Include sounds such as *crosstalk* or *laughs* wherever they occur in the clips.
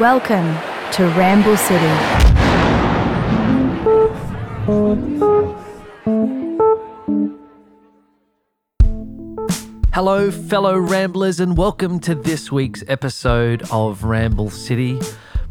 Welcome to Ramble City. Hello, fellow ramblers, and welcome to this week's episode of Ramble City.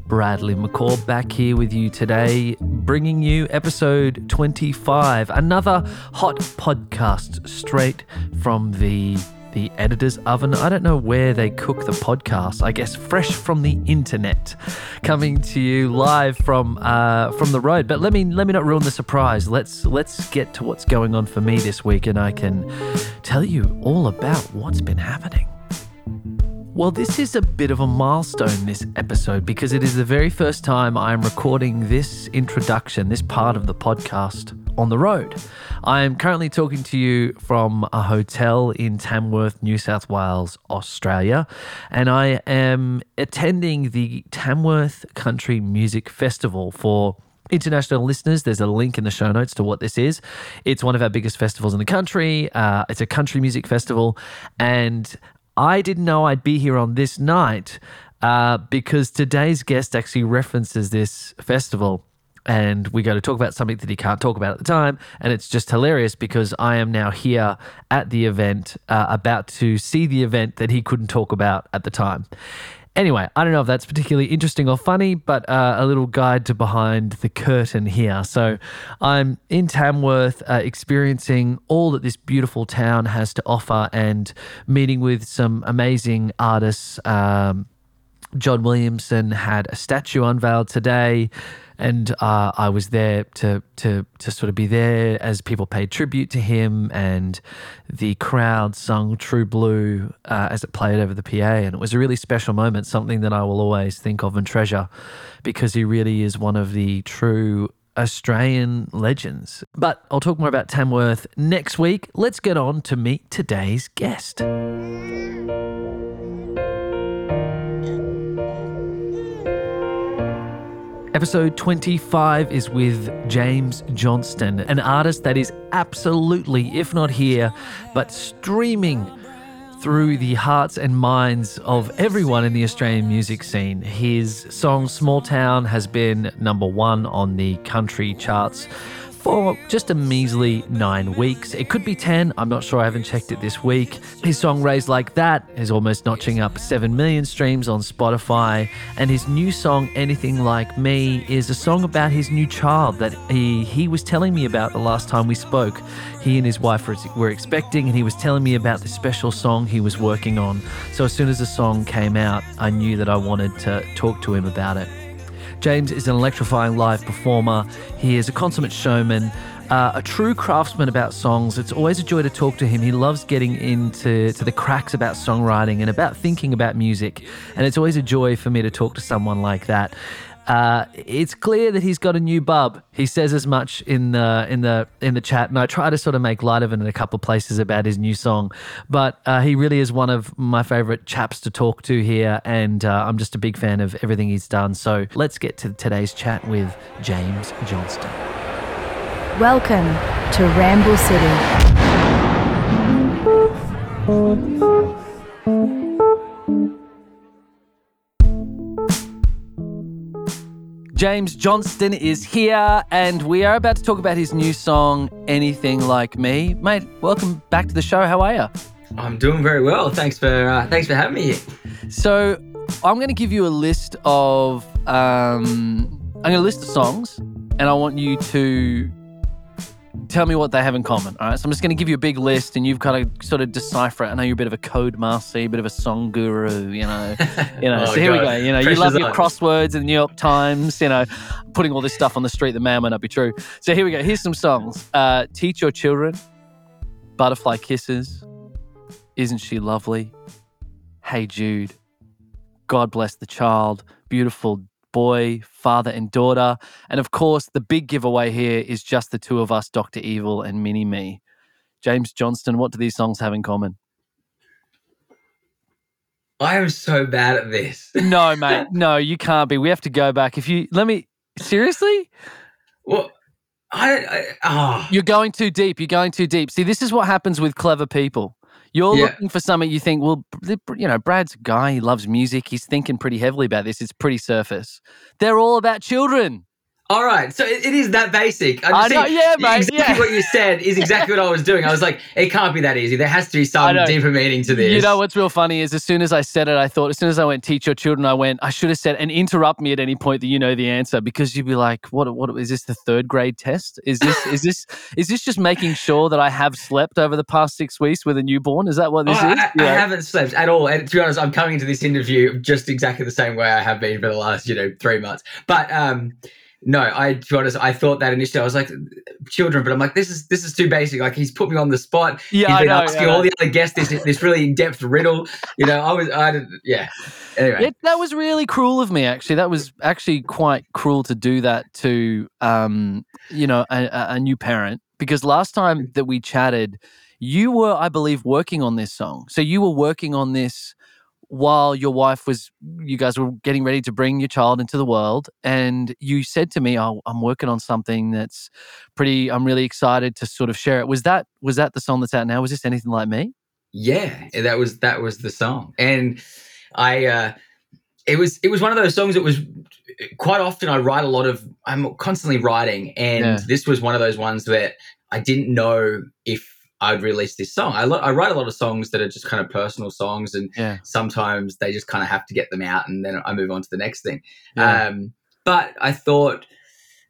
Bradley McCaw back here with you today, bringing you episode 25, another hot podcast straight from the the editor's oven. I don't know where they cook the podcast. I guess fresh from the internet, coming to you live from uh, from the road. But let me let me not ruin the surprise. Let's let's get to what's going on for me this week, and I can tell you all about what's been happening. Well, this is a bit of a milestone, this episode, because it is the very first time I'm recording this introduction, this part of the podcast on the road. I am currently talking to you from a hotel in Tamworth, New South Wales, Australia, and I am attending the Tamworth Country Music Festival for international listeners, there's a link in the show notes to what this is. It's one of our biggest festivals in the country. Uh, it's a country music festival, and I didn't know I'd be here on this night uh, because today's guest actually references this festival. And we go to talk about something that he can't talk about at the time. And it's just hilarious because I am now here at the event, uh, about to see the event that he couldn't talk about at the time. Anyway, I don't know if that's particularly interesting or funny, but uh, a little guide to behind the curtain here. So I'm in Tamworth, uh, experiencing all that this beautiful town has to offer and meeting with some amazing artists. Um, John Williamson had a statue unveiled today and uh, I was there to to to sort of be there as people paid tribute to him, and the crowd sung "True Blue" uh, as it played over the PA, and it was a really special moment, something that I will always think of and treasure, because he really is one of the true Australian legends. But I'll talk more about Tamworth next week. Let's get on to meet today's guest. Episode 25 is with James Johnston, an artist that is absolutely, if not here, but streaming through the hearts and minds of everyone in the Australian music scene. His song Small Town has been number one on the country charts for just a measly nine weeks. It could be 10, I'm not sure, I haven't checked it this week. His song Raised Like That is almost notching up 7 million streams on Spotify, and his new song Anything Like Me is a song about his new child that he, he was telling me about the last time we spoke. He and his wife were expecting, and he was telling me about the special song he was working on. So as soon as the song came out, I knew that I wanted to talk to him about it. James is an electrifying live performer. He is a consummate showman. Uh, a true craftsman about songs. It's always a joy to talk to him. He loves getting into to the cracks about songwriting and about thinking about music. And it's always a joy for me to talk to someone like that. Uh, it's clear that he's got a new bub. He says as much in the in the in the chat, and I try to sort of make light of it in a couple of places about his new song. But uh, he really is one of my favorite chaps to talk to here, and uh, I'm just a big fan of everything he's done. So let's get to today's chat with James Johnston. Welcome to Ramble City. James Johnston is here, and we are about to talk about his new song, Anything Like Me. Mate, welcome back to the show. How are you? I'm doing very well. Thanks for uh, thanks for having me here. So, I'm going to give you a list of um, I'm going to list the songs, and I want you to tell me what they have in common. All right. So I'm just going to give you a big list and you've got to sort of decipher it. I know you're a bit of a code master, a bit of a song guru, you know. *laughs* You know, Oh, so here we go. You know, Pressure's you love your on. crosswords in the New York Times, you know, putting all this stuff on the street that may or may not be true. So here we go. Here's some songs. Uh, Teach Your Children, Butterfly Kisses, Isn't She Lovely? Hey Jude, God Bless the Child, Beautiful Boy, Father and Daughter. And of course, the big giveaway here is just the two of us, Dr. Evil and Mini Me. James Johnston, what do these songs have in common? I am so bad at this. *laughs* No, mate, *laughs* no, you can't be. We have to go back. If you let me, seriously, Well, I, I oh, you're going too deep. You're going too deep. See, this is what happens with clever people. You're Yeah. looking for something you think, well, you know, Brad's a guy, he loves music, he's thinking pretty heavily about this. It's pretty surface. They're all about children. All right, so it, it is that basic. I just know, yeah, mate, Exactly yeah. what you said is *laughs* exactly what I was doing. I was like, it can't be that easy. There has to be some deeper meaning to this. You know what's real funny is as soon as I said it, I thought, as soon as I went, teach your children, I went, I should have said, and interrupt me at any point that you know the answer because you'd be like, what, what is this the third grade test? Is this, is this, *laughs* is this just making sure that I have slept over the past six weeks with a newborn? Is that what this Oh, is? I, I haven't slept at all. And to be honest, I'm coming into this interview just exactly the same way I have been for the last, you know, three months. But um, no, I to be honest, I thought that initially I was like children, but I'm like, this is this is too basic. Like he's put me on the spot. Yeah, he's I been know, asking I all the other guests this this really in depth riddle. You know, I was I didn't yeah. Anyway. It, that was really cruel of me, actually. That was actually quite cruel to do that to, um, you know, a- a new parent. Because last time that we chatted, you were, I believe, working on this song. So you were working on this while your wife was, you guys were getting ready to bring your child into the world. And you said to me, "Oh, I'm working on something that's pretty. I'm really excited to sort of share it." Was that was that the song that's out now? Was this anything like me? Yeah, that was that was the song, and I uh, it was it was one of those songs that was quite often I write a lot of I'm constantly writing, and Yeah. this was one of those ones that I didn't know if I'd release this song. I lo- I write a lot of songs that are just kind of personal songs, and Yeah. sometimes they just kind of have to get them out, and then I move on to the next thing. Yeah. Um, but I thought,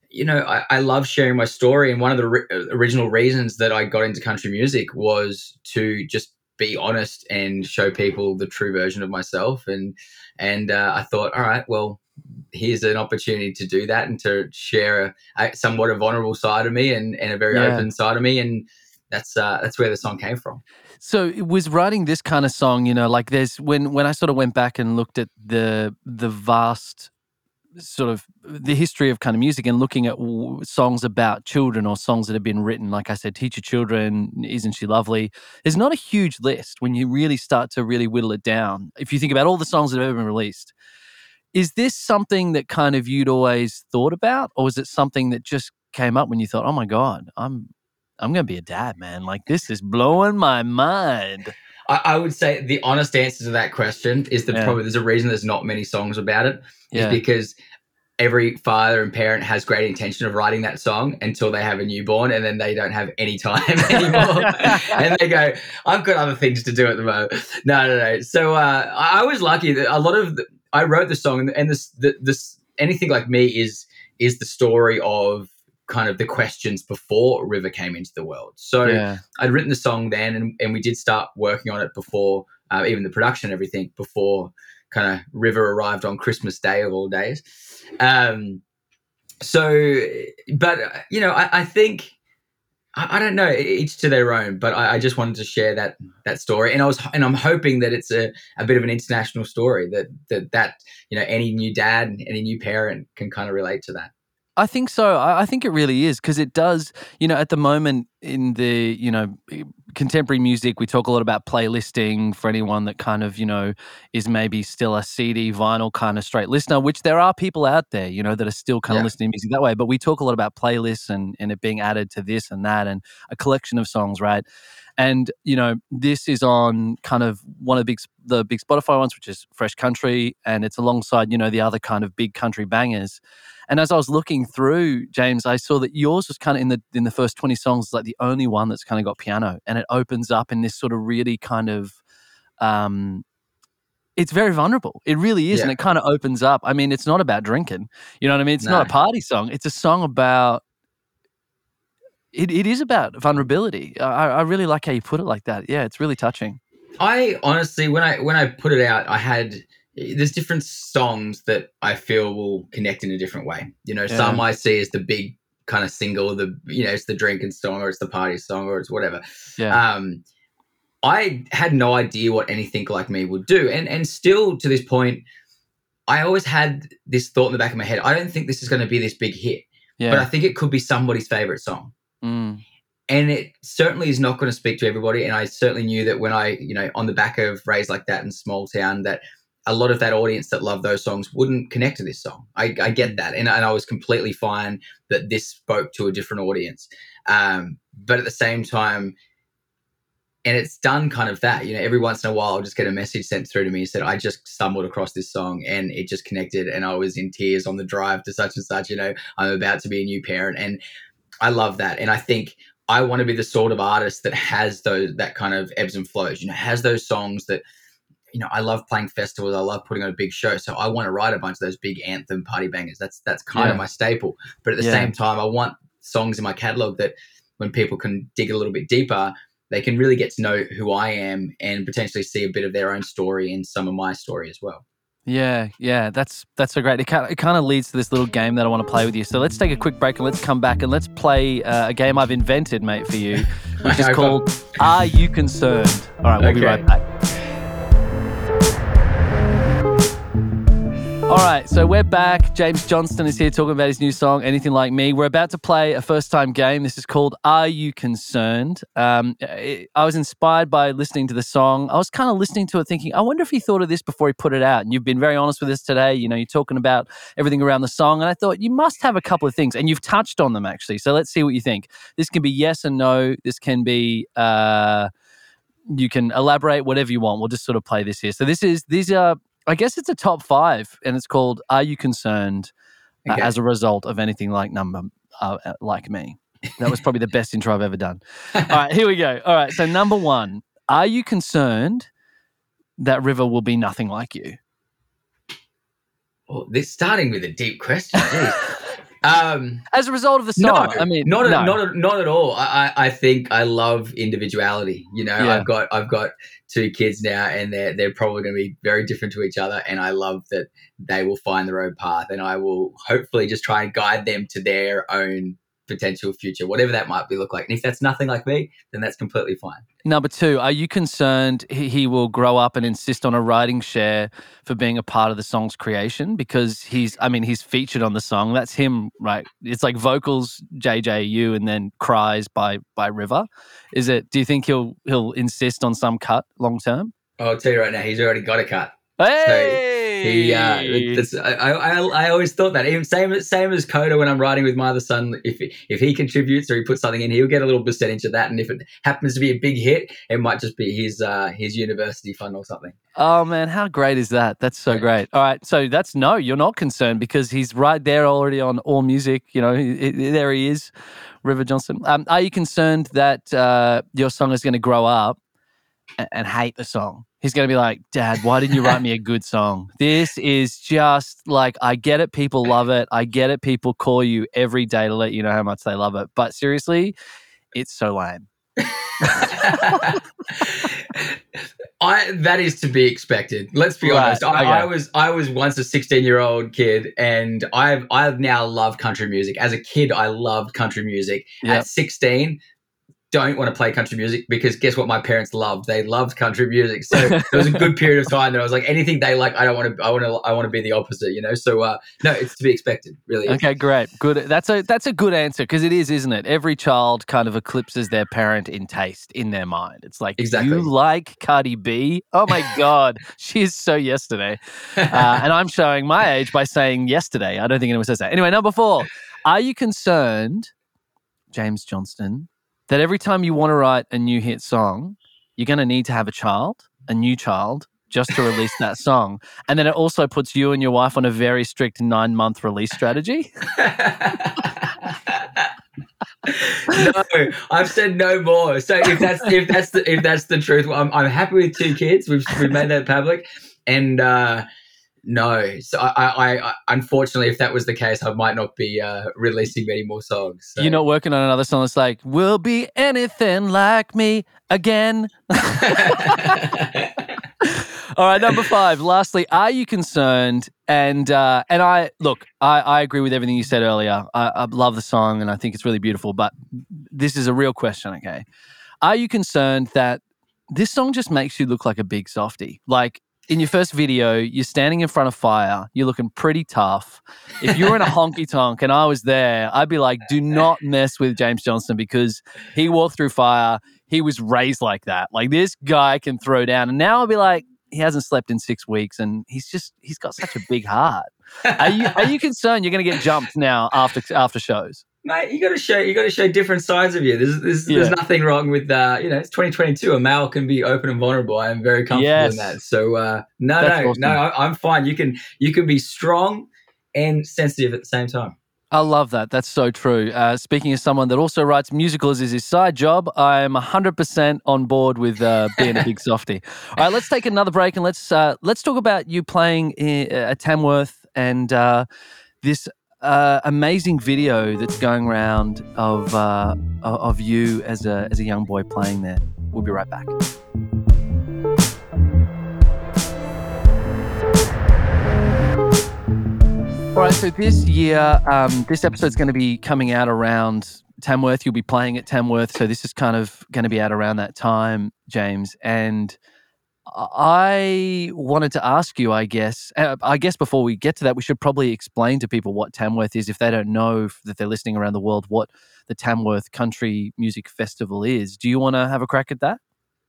you know, I, I love sharing my story, and one of the ri- original reasons that I got into country music was to just be honest and show people the true version of myself. And and uh, I thought, all right, well, here's an opportunity to do that and to share a, a somewhat a vulnerable side of me and, and a very Yeah. open side of me, and that's uh, that's where the song came from. So it was writing this kind of song, you know, like there's when when I sort of went back and looked at the the vast sort of the history of kind of music and looking at w- songs about children or songs that have been written like i said teach your children isn't she lovely there's not a huge list when you really start to really whittle it down if you think about all the songs that have ever been released is this something that kind of you'd always thought about or was it something that just came up when you thought oh my god i'm i'm gonna be a dad man like this is blowing my mind I, I would say the honest answer to that question is that Yeah. probably there's a reason there's not many songs about it. yeah is because every father and parent has great intention of writing that song until they have a newborn and then they don't have any time *laughs* anymore and they go i've got other things to do at the moment no no no so uh, i I was lucky that a lot of the, i wrote the song and this the, this anything like me is is the story of kind of the questions before river came into the world so yeah I'd written the song then, and, and we did start working on it before uh, even the production and everything before kind of River arrived on Christmas Day of all days. Um, so, but you know, I, I think I, I don't know, each to their own. But I, I just wanted to share that that story, and I was and I'm hoping that it's a, a bit of an international story that that that you know any new dad, any new parent can kind of relate to that. I think so. I I think it really is because it does. You know, at the moment in the you know contemporary music, we talk a lot about playlisting for anyone that kind of you know is maybe still a CD vinyl kind of straight listener. Which there are people out there, you know, that are still kind of listening to music that way. But we talk a lot about playlists and and it being added to this and that and a collection of songs, right? And you know, this is on kind of one of the big the big Spotify ones, which is Fresh Country, and it's alongside you know the other kind of big country bangers. And as I was looking through, James, I saw that yours was kind of in the in the first twenty songs, like the only one that's kind of got piano, and it opens up in this sort of really kind of, um, it's very vulnerable. It really is, and it kind of opens up. I mean, it's not about drinking. You know what I mean? It's not a party song. It's a song about. It, it is about vulnerability. I, I really like how you put it like that. Yeah, it's really touching. I honestly, when I when I put it out, I had there's different songs that I feel will connect in a different way. You know, Yeah. some I see as the big kind of single, the you know, it's the drinking song or it's the party song or it's whatever. Yeah, Um, I had no idea what anything like me would do, and and still to this point, I always had this thought in the back of my head. I don't think this is going to be this big hit, yeah, but I think it could be somebody's favorite song mm, and it certainly is not going to speak to everybody and i certainly knew that when i you know on the back of raised like that in small town that a lot of that audience that love those songs wouldn't connect to this song i, I get that and, and i was completely fine that this spoke to a different audience um, but at the same time and it's done kind of that. You know, every once in a while, I'll just get a message sent through to me. Said I just stumbled across this song and it just connected, and I was in tears on the drive to such and such. You know, I'm about to be a new parent, and I love that. And I think I want to be the sort of artist that has those that kind of ebbs and flows. You know, has those songs that you know I love playing festivals. I love putting on a big show, so I want to write a bunch of those big anthem party bangers. That's that's kind Yeah. of my staple. But at the Yeah. same time, I want songs in my catalog that when people can dig a little bit deeper, they can really get to know who I am and potentially see a bit of their own story in some of my story as well. Yeah, yeah, that's that's so great. It kind, it kind of leads to this little game that I want to play with you. So let's take a quick break and let's come back and let's play uh, a game I've invented, mate, for you, *laughs* which is called "Are You Concerned?" All right, we'll be right back. All right, so we're back. James Johnston is here talking about his new song, Anything Like Me. We're about to play a first time game. This is called Are You Concerned? Um, it- I was inspired by listening to the song. I was kind of listening to it thinking, I wonder if he thought of this before he put it out. And you've been very honest with us today. You know, you're talking about everything around the song. And I thought you must have a couple of things, and you've touched on them actually. So let's see what you think. This can be yes and no. This can be. Uh, you can elaborate whatever you want. We'll just sort of play this here. So this is these are I guess it's a top five, and it's called "Are You Concerned?" uh, Okay. as a result of anything like number uh, uh, like me. That was probably the best intro I've ever done. *laughs* All right, here we go. All right, so number one, are you concerned that River will be nothing like you? Oh, this starting with a deep question. *laughs* geez. um, As a result of the no, song, I mean, not no. at, not at, not at all. I, I I think I love individuality. You know, Yeah. I've got I've got two kids now, and they're they're probably going to be very different to each other. And I love that they will find their own path, and I will hopefully just try and guide them to their own potential future, whatever that might be look like. And if that's nothing like me, then that's completely fine. Number two, are you concerned he, will grow up and insist on a writing share for being a part of the song's creation? Because he's, I mean, he's featured on the song. That's him, right? It's like vocals, JJU, and then cries by by River. Is it? Do you think he'll he'll insist on some cut long term? I'll tell you right now, he's already got a cut. Hey, He, uh, it's, I, I, I always thought that. Even same, same as Coda when I'm writing with my other son. If if he contributes or he puts something in, he'll get a little percentage of that. And if it happens to be a big hit, it might just be his uh, his university fund or something. Oh man, how great is that? That's so Yeah. great. All right, so that's no, you're not concerned because he's right there already on All Music. You know, he- he- there he is, River Johnston. Um, are you concerned that uh, your song is going to grow up and, and hate the song? He's going to be like, Dad, why didn't you write me a good song? *laughs* This is just like, I get it, people love it. I get it, people call you every day to let you know how much they love it. But seriously, it's so lame. *laughs* I that is to be expected. Let's be Right, honest. I, okay. I was I was once a 16 year old kid, and I've I've now love country music. As a kid, I loved country music. Yep. At 16, don't want to play country music because guess what? My parents loved. They loved country music. So there was a good period of time that I was like, anything they like, I don't want to. I want to. I want to be the opposite. You know. So uh, no, it's to be expected. Really. Okay, great, good. That's a that's a good answer because it is, isn't it? Every child kind of eclipses their parent in taste in their mind. It's like Exactly. you like Cardi B. Oh my god, *laughs* she is so yesterday. Uh, and I'm showing my age by saying yesterday. I don't think anyone says that. Anyway, number four. Are you concerned, James Johnston, that every time you want to write a new hit song, you're going to need to have a child, a new child, just to release that *laughs* song? And then it also puts you and your wife on a very strict nine month release strategy? *laughs* no, I've said no more. So if that's if that's the if that's the truth, I'm I'm happy with two kids. We've we've made that public, and uh, no. So I, I, I unfortunately, if that was the case, I might not be uh, releasing many more songs. So. You're not working on another song that's like, will be anything like me again. *laughs* All right, number five. Lastly, are you concerned? And uh, and I look, I, I agree with everything you said earlier. I, I love the song and I think it's really beautiful. But this is a real question. Okay, are you concerned that this song just makes you look like a big softy? Like in your first video, you're standing in front of fire. You're looking pretty tough. If you were in a *laughs* honky tonk and I was there, I'd be like, do not mess with James Johnston because he walked through fire. He was raised like that. Like this guy can throw down. And now I'll be like, he hasn't slept in six weeks and he's just he's got such a big heart. Are you are you concerned you're gonna get jumped now after after shows? Mate, you got to show you got to show different sides of you. There's there's, Yeah. there's nothing wrong with uh, you know it's 2022. A male can be open and vulnerable. I am very comfortable Yes. in that. So uh, no, That's no, awesome. no, I, I'm fine. You can you can be strong and sensitive at the same time. I love that. That's so true. Uh, speaking as someone that also writes musicals as his side job, I'm 100% on board with uh, being a big *laughs* softie. All right, let's take another break and let's uh, let's talk about you playing i- at Tamworth and uh, this uh, amazing video that's going around of uh, of you as a as a young boy playing there. We'll be right back. All right, so this year, um, this episode's going to be coming out around Tamworth. You'll be playing at Tamworth, so this is kind of going to be out around that time, James. And I wanted to ask you, I guess, uh, I guess before we get to that, we should probably explain to people what Tamworth is if they don't know that they're listening around the world what the Tamworth Country Music Festival is. Do you want to have a crack at that?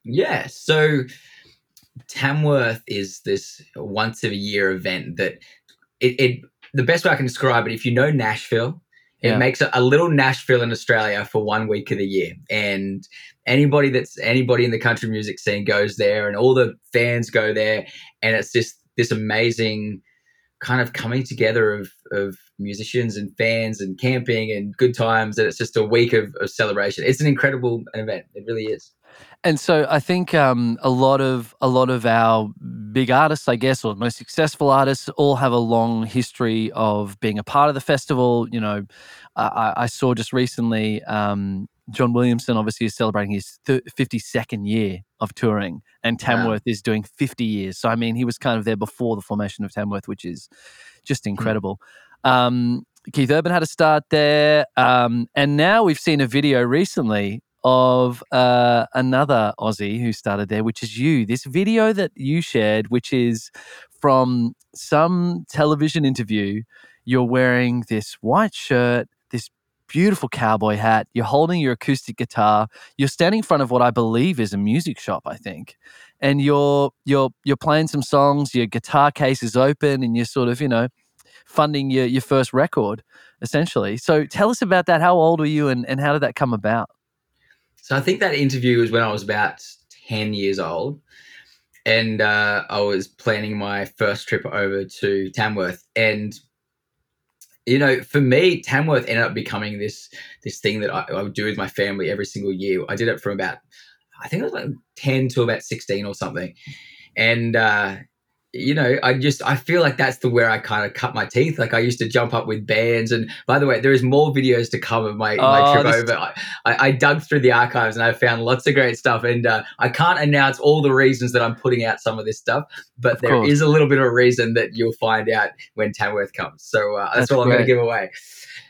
Yeah. So Tamworth is this once a year event that it, it the best way I can describe it, if you know Nashville, it Yeah. makes a, a little Nashville in Australia for one week of the year. And anybody that's anybody in the country music scene goes there and all the fans go there and it's just this amazing kind of coming together of of musicians and fans and camping and good times and it's just a week of, of celebration. It's an incredible event. It really is. And so I think um, a lot of a lot of our big artists, I guess, or most successful artists, all have a long history of being a part of the festival. You know, I, I- saw just recently um, John Williamson obviously is celebrating his fifty second year of touring, and Tamworth is doing fifty years. So I mean, he was kind of there before the formation of Tamworth, which is just incredible. Um, Keith Urban had a start there, um, and now we've seen a video recently of uh, another Aussie who started there, which is you. This video that you shared, which is from some television interview, you're wearing this white shirt, this beautiful cowboy hat, you're holding your acoustic guitar, you're standing in front of what I believe is a music shop, I think. And you're you're you're playing some songs, your guitar case is open and you're sort of, you know, funding your, your first record, essentially. So tell us about that. How old were you and, and how did that come about? So I think that interview was when I was about 10 years old. And uh, I was planning my first trip over to Tamworth. And, you know, for me, Tamworth ended up becoming this this thing that I, I would do with my family every single year. I did it from about, I think it was like 10 to about 16 or something. And, uh, you know, I just I feel like that's the where I kind of cut my teeth. Like I used to jump up with bands, and by the way, there is more videos to come of my, my Oh, trip over. I, I, dug through the archives and I found lots of great stuff. And uh, I can't announce all the reasons that I'm putting out some of this stuff, but Of there is course. a little bit of a reason that you'll find out when Tamworth comes. So uh, that's, That's all I'm going to give away.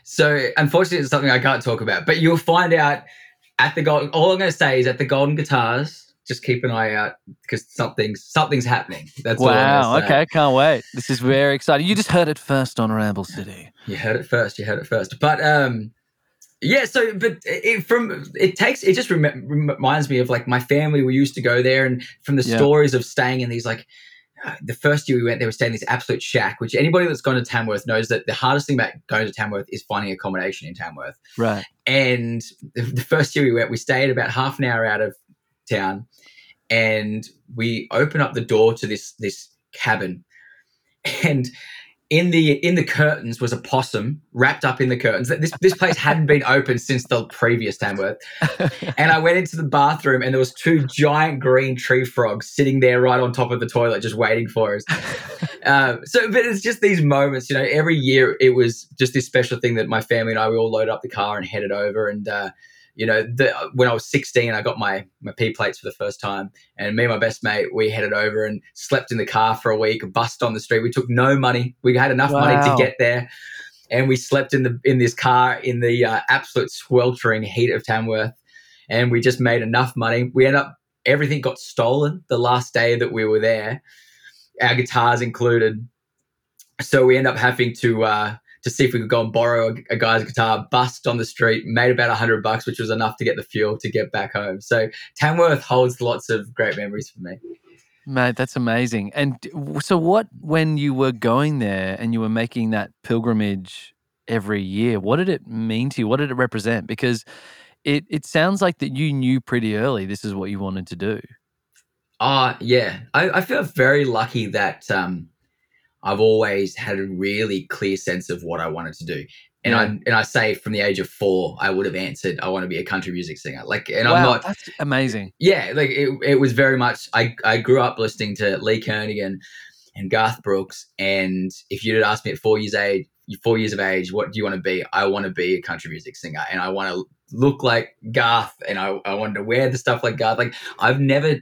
So unfortunately, it's something I can't talk about, but you'll find out at the Golden. All I'm going to say is at the Golden Guitars. Just keep an eye out because something's something's happening. That's Wow. Okay. Can't wait. This is very exciting. You just heard it first on Ramble City. You heard it first. You heard it first. But um, yeah. So, but it, from it takes it just rem- reminds me of like my family. We used to go there, and from the Yeah. stories of staying in these like. uh, The first year we went, they were staying in this absolute shack. Which anybody that's gone to Tamworth knows that the hardest thing about going to Tamworth is finding accommodation in Tamworth. Right. And the, the first year we went, we stayed about half an hour out of town, and we open up the door to this this cabin, and in the in the curtains was a possum wrapped up in the curtains. This this place hadn't been open since the previous Tamworth. *laughs* And I went into the bathroom, and there was two giant green tree frogs sitting there right on top of the toilet, just waiting for us. um, *laughs* so, but it's just these moments, you know. Every year, it was just this special thing that my family and I we all loaded up the car and headed over. And uh, you know, the, when I was 16, I got my my P plates for the first time, and me and my best mate we headed over and slept in the car for a week, bussed on the street. We took no money. We had enough money to get there. And we slept in the in this car in the uh, absolute sweltering heat of Tamworth, and we just made enough money. We ended up everything got stolen the last day that we were there, our guitars included. So we end up having to uh, to see if we could go and borrow a, a guy's guitar, bust on the street, made about a hundred bucks, which was enough to get the fuel to get back home. So Tamworth holds lots of great memories for me. Mate, that's amazing. And so, what when you were going there and you were making that pilgrimage every year. What did it mean to you? What did it represent? Because it it sounds like that you knew pretty early this is what you wanted to do. Uh yeah. I, I feel very lucky that um I've always had a really clear sense of what I wanted to do. And Yeah. I and I say from the age of four, I would have answered, I want to be a country music singer. Like, and I'm not, that's amazing. yeah, like it, it was very much. I I grew up listening to Lee Kernaghan and Garth Brooks, and if you'd asked me at four years age, four years of age, what do you want to be? I want to be a country music singer, and I want to look like Garth, and I I wanted to wear the stuff like Garth. Like I've never,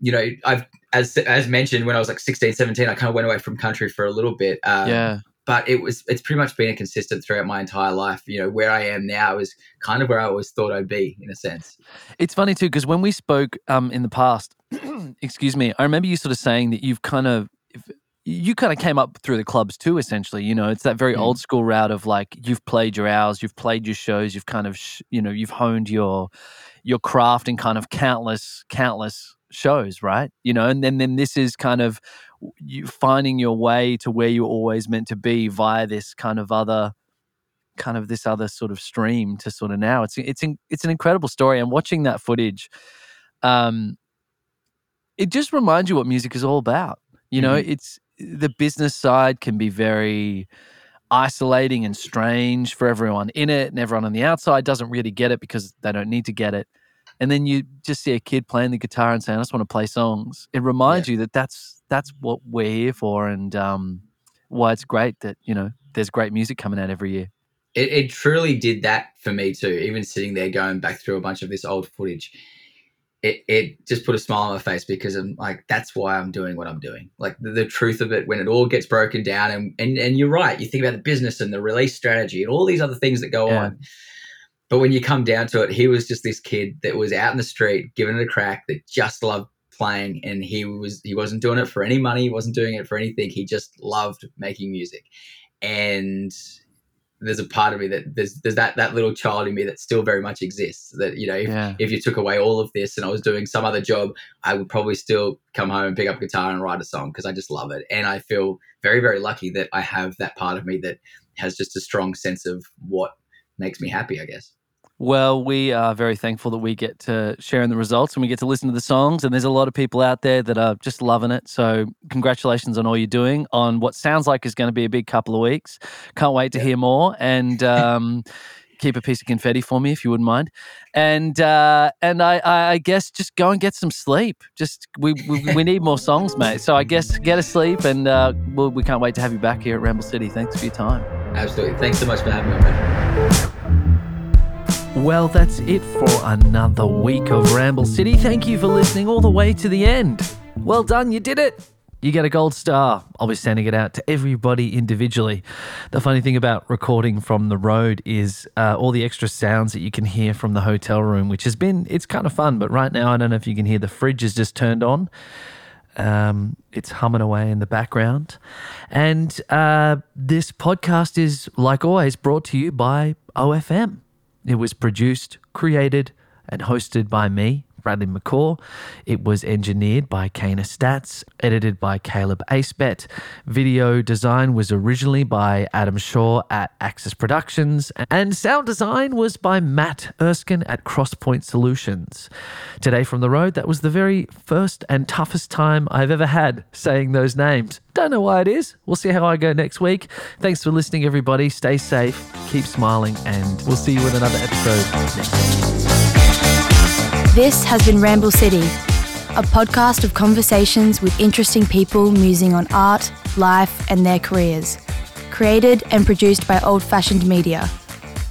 you know, I've as as mentioned when I was like 16, 17, I kind of went away from country for a little bit. Um, yeah. but it was it's pretty much been a consistent throughout my entire life. You know, where I am now is kind of where I always thought I'd be in a sense. It's funny too because when we spoke um, in the past, *clears throat* excuse me, I remember you sort of saying that you've kind of you kind of came up through the clubs too. Essentially, you know, it's that very Mm. old school route of like you've played your hours, you've played your shows, you've kind of sh- you know you've honed your your craft in kind of countless countless shows, right? You know, and then then this is kind of you finding your way to where you were always meant to be via this kind of other kind of this other sort of stream to sort of now. It's it's in, it's an incredible story and watching that footage um it just reminds you what music is all about. You know it's the business side can be very isolating and strange for everyone in it and everyone on the outside doesn't really get it because they don't need to get it and then you just see a kid playing the guitar and saying i just want to play songs it reminds you that that's that's what we're here for and um why it's great that you know there's great music coming out every year it, it truly did that for me too. Even sitting there going back through a bunch of this old footage, it, it just put a smile on my face because I'm like, that's why I'm doing what I'm doing. Like the, the truth of it, when it all gets broken down, and, and and you're right, you think about the business and the release strategy and all these other things that go Yeah. on. But when you come down to it, he was just this kid that was out in the street, giving it a crack, that just loved playing, and he was he wasn't doing it for any money, he wasn't doing it for anything. He just loved making music, and there's a part of me that there's there's that that little child in me that still very much exists. That you know, if, yeah if you took away all of this and I was doing some other job, I would probably still come home and pick up a guitar and write a song because I just love it. And I feel very very lucky that I have that part of me that has just a strong sense of what makes me happy. I guess. Well, we are very thankful that we get to share in the results and we get to listen to the songs. And there's a lot of people out there that are just loving it. So, congratulations on all you're doing on what sounds like is going to be a big couple of weeks. Can't wait to Yeah. hear more. And, *laughs* um, Keep a piece of confetti for me if you wouldn't mind, and uh, and I, I guess just go and get some sleep. Just we, we, we need more songs, mate. So I guess get a sleep, and uh, we'll, we can't wait to have you back here at Ramble City. Thanks for your time. Absolutely. Thanks so much for having me. Man. Well, that's it for another week of Ramble City. Thank you for listening all the way to the end. Well done, you did it. You get a gold star. I'll be sending it out to everybody individually. The funny thing about recording from the road is uh, all the extra sounds that you can hear from the hotel room, which has been, it's kind of fun. But right now, I don't know if you can hear the fridge is just turned on. Um, it's humming away in the background. And uh, this podcast is, like always, brought to you by OFM. It was produced, created, and hosted by me, Bradley McCaw. It was engineered by Kana Stats, edited by Caleb Acebet. Video design was originally by Adam Shaw at Axis Productions, and sound design was by Matt Erskine at Crosspoint Solutions. Today from the road, that was the very first and toughest time I've ever had saying those names. Don't know why it is. We'll see how I go next week. Thanks for listening, everybody. Stay safe, keep smiling, and we'll see you in another episode next. This has been Ramble City, a podcast of conversations with interesting people musing on art, life, and their careers. Created and produced by Old Fashioned Media.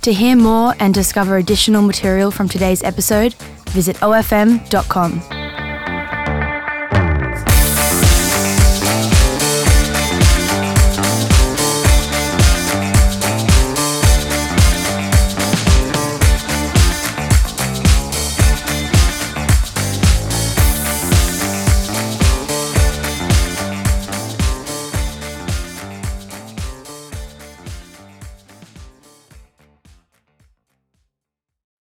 To hear more and discover additional material from today's episode, visit ofm.com.